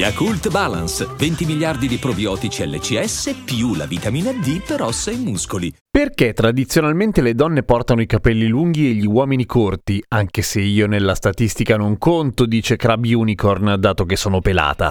Yakult Balance, 20 miliardi di probiotici LCS più la vitamina D per ossa e muscoli. Perché tradizionalmente le donne portano i capelli lunghi e gli uomini corti, anche se io nella statistica non conto, dice Crab Unicorn, dato che sono pelata.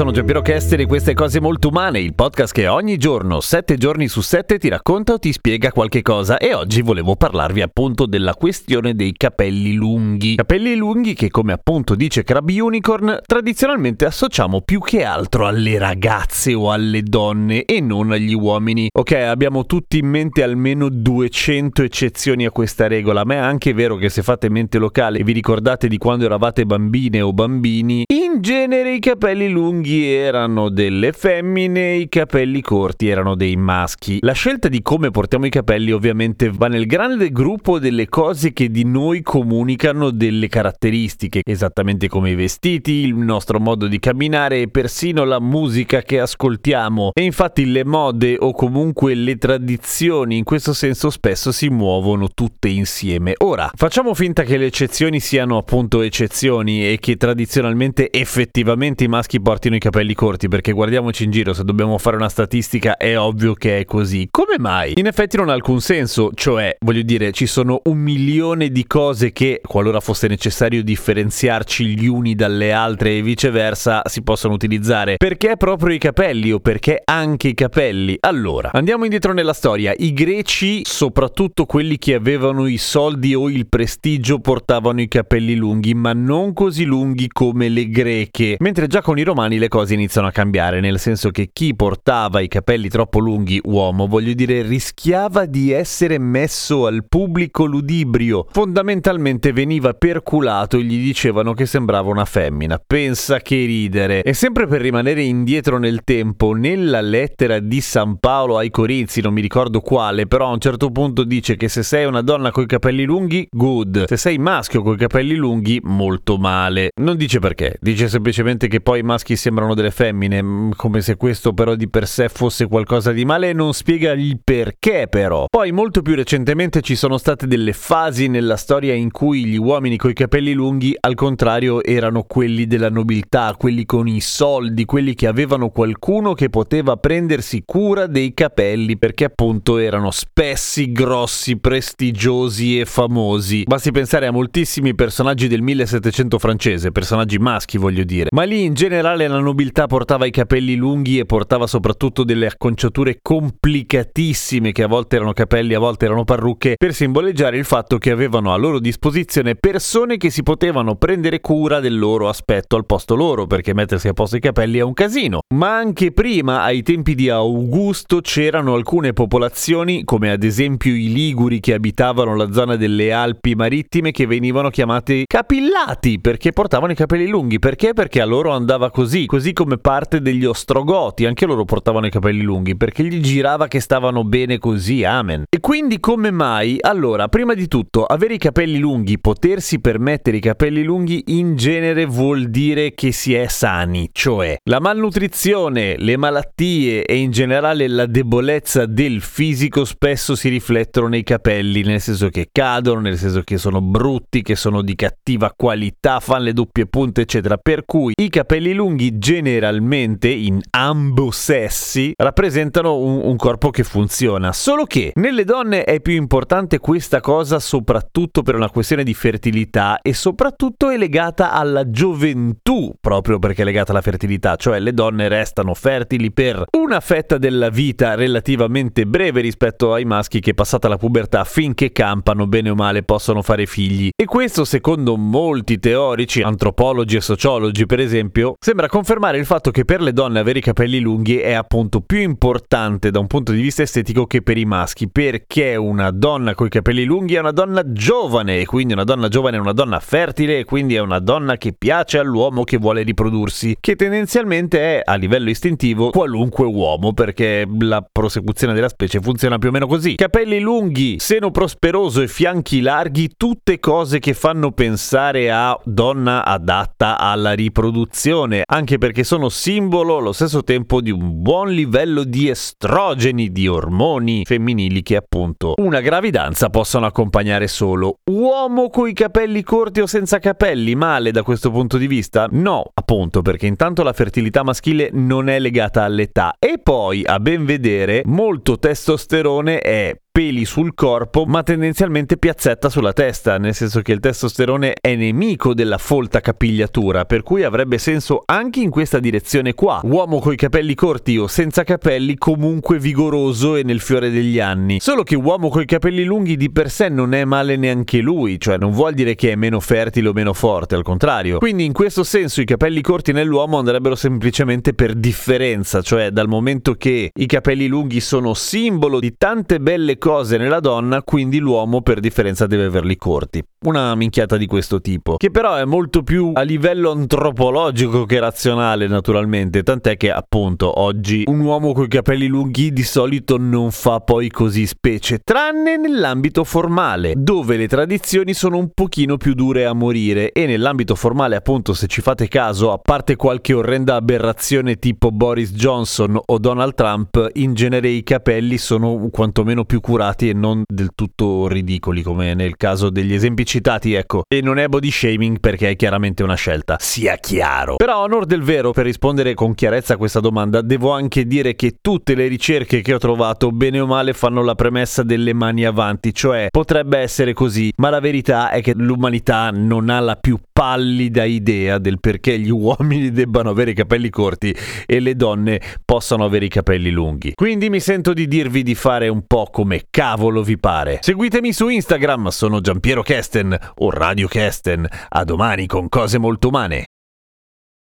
Sono Giampiero Chester e queste cose molto umane, il podcast che ogni giorno, 7 giorni su 7, ti racconta o ti spiega qualche cosa e oggi volevo parlarvi appunto della questione dei capelli lunghi. Capelli lunghi che come appunto dice Crab Unicorn tradizionalmente associamo più che altro alle ragazze o alle donne e non agli uomini. Ok, abbiamo tutti in mente almeno 200 eccezioni a questa regola, ma è anche vero che se fate mente locale e vi ricordate di quando eravate bambine o bambini, in genere i capelli lunghi lunghi erano delle femmine, i capelli corti erano dei maschi. La scelta di come portiamo i capelli ovviamente va nel grande gruppo delle cose che di noi comunicano delle caratteristiche, esattamente come i vestiti, il nostro modo di camminare e persino la musica che ascoltiamo. E infatti le mode o comunque le tradizioni in questo senso spesso si muovono tutte insieme. Ora, facciamo finta che le eccezioni siano appunto eccezioni e che tradizionalmente effettivamente i maschi portino i capelli corti, perché guardiamoci in giro, se dobbiamo fare una statistica è ovvio che è così. Come mai? In effetti non ha alcun senso, cioè, voglio dire, ci sono un milione di cose che, qualora fosse necessario differenziarci gli uni dalle altre e viceversa, si possono utilizzare. Perché proprio i capelli o perché anche i capelli? Allora, andiamo indietro nella storia. I greci, soprattutto quelli che avevano i soldi o il prestigio, portavano i capelli lunghi, ma non così lunghi come le greche, mentre già con i romani le cose iniziano a cambiare, nel senso che chi portava i capelli troppo lunghi, uomo, voglio dire, rischiava di essere messo al pubblico ludibrio. Fondamentalmente veniva perculato e gli dicevano che sembrava una femmina. Pensa che ridere. E sempre per rimanere indietro nel tempo, nella lettera di San Paolo ai Corinzi, non mi ricordo quale, però a un certo punto dice che se sei una donna coi capelli lunghi, good. Se sei maschio coi capelli lunghi, molto male. Non dice perché, dice semplicemente che poi i maschi maschi sembrano delle femmine, mm, come se questo però di per sé fosse qualcosa di male non spiega il perché però. Poi molto più recentemente ci sono state delle fasi nella storia in cui gli uomini coi capelli lunghi al contrario erano quelli della nobiltà, quelli con i soldi, quelli che avevano qualcuno che poteva prendersi cura dei capelli perché appunto erano spessi, grossi, prestigiosi e famosi. Basti pensare a moltissimi personaggi del 1700 francese, personaggi maschi voglio dire, ma lì in generale generale la nobiltà portava i capelli lunghi e portava soprattutto delle acconciature complicatissime che a volte erano capelli, a volte erano parrucche, per simboleggiare il fatto che avevano a loro disposizione persone che si potevano prendere cura del loro aspetto al posto loro, perché mettersi a posto i capelli è un casino. Ma anche prima, ai tempi di Augusto, c'erano alcune popolazioni, come ad esempio i Liguri che abitavano la zona delle Alpi marittime, che venivano chiamate capillati perché portavano i capelli lunghi. Perché? Perché a loro andava così così, come parte degli ostrogoti, anche loro portavano i capelli lunghi perché gli girava che stavano bene così, amen. E quindi come mai? Allora, prima di tutto, avere i capelli lunghi, potersi permettere i capelli lunghi in genere vuol dire che si è sani, cioè la malnutrizione, le malattie e in generale la debolezza del fisico spesso si riflettono nei capelli, nel senso che cadono, nel senso che sono brutti, che sono di cattiva qualità, fanno le doppie punte, eccetera. Per cui i capelli lunghi generalmente in ambo sessi rappresentano un, un, corpo che funziona, solo che nelle donne è più importante questa cosa soprattutto per una questione di fertilità e soprattutto è legata alla gioventù, proprio perché è legata alla fertilità, cioè le donne restano fertili per una fetta della vita relativamente breve rispetto ai maschi che passata la pubertà finché campano bene o male possono fare figli. E questo secondo molti teorici, antropologi e sociologi per esempio, sembra confermare confermare il fatto che per le donne avere i capelli lunghi è appunto più importante da un punto di vista estetico che per i maschi, perché una donna con i capelli lunghi è una donna giovane e quindi una donna giovane è una donna fertile e quindi è una donna che piace all'uomo che vuole riprodursi, che tendenzialmente è a livello istintivo qualunque uomo, perché la prosecuzione della specie funziona più o meno così. Capelli lunghi, seno prosperoso e fianchi larghi, tutte cose che fanno pensare a donna adatta alla riproduzione, anche perché sono simbolo allo stesso tempo di un buon livello di estrogeni, di ormoni femminili che appunto una gravidanza possono accompagnare solo. Uomo coi capelli corti o senza capelli, male da questo punto di vista? No, appunto perché intanto la fertilità maschile non è legata all'età e poi a ben vedere molto testosterone è peli sul corpo, ma tendenzialmente piazzetta sulla testa, nel senso che il testosterone è nemico della folta capigliatura, per cui avrebbe senso anche in questa direzione qua. Uomo coi capelli corti o senza capelli, comunque vigoroso e nel fiore degli anni. Solo che uomo coi capelli lunghi di per sé non è male neanche lui, cioè non vuol dire che è meno fertile o meno forte, al contrario. Quindi in questo senso i capelli corti nell'uomo andrebbero semplicemente per differenza, cioè dal momento che i capelli lunghi sono simbolo di tante belle cose nella donna, quindi l'uomo per differenza deve averli corti. Una minchiata di questo tipo, che però è molto più a livello antropologico che razionale naturalmente, tant'è che appunto oggi un uomo con i capelli lunghi di solito non fa poi così specie, tranne nell'ambito formale, dove le tradizioni sono un pochino più dure a morire. E nell'ambito formale appunto se ci fate caso, a parte qualche orrenda aberrazione tipo Boris Johnson o Donald Trump, in genere i capelli sono quantomeno più curati e non del tutto ridicoli come nel caso degli esempi citati, ecco. E non è body shaming perché è chiaramente una scelta, sia chiaro. Però a onor del vero, per rispondere con chiarezza a questa domanda, devo anche dire che tutte le ricerche che ho trovato, bene o male, fanno la premessa delle mani avanti, cioè potrebbe essere così, ma la verità è che l'umanità non ha la più pallida idea del perché gli uomini debbano avere i capelli corti e le donne possano avere i capelli lunghi. Quindi mi sento di dirvi di fare un po' come cavolo vi pare. Seguitemi su Instagram, sono Giampiero Kesten o Radio Kesten. A domani con cose molto umane.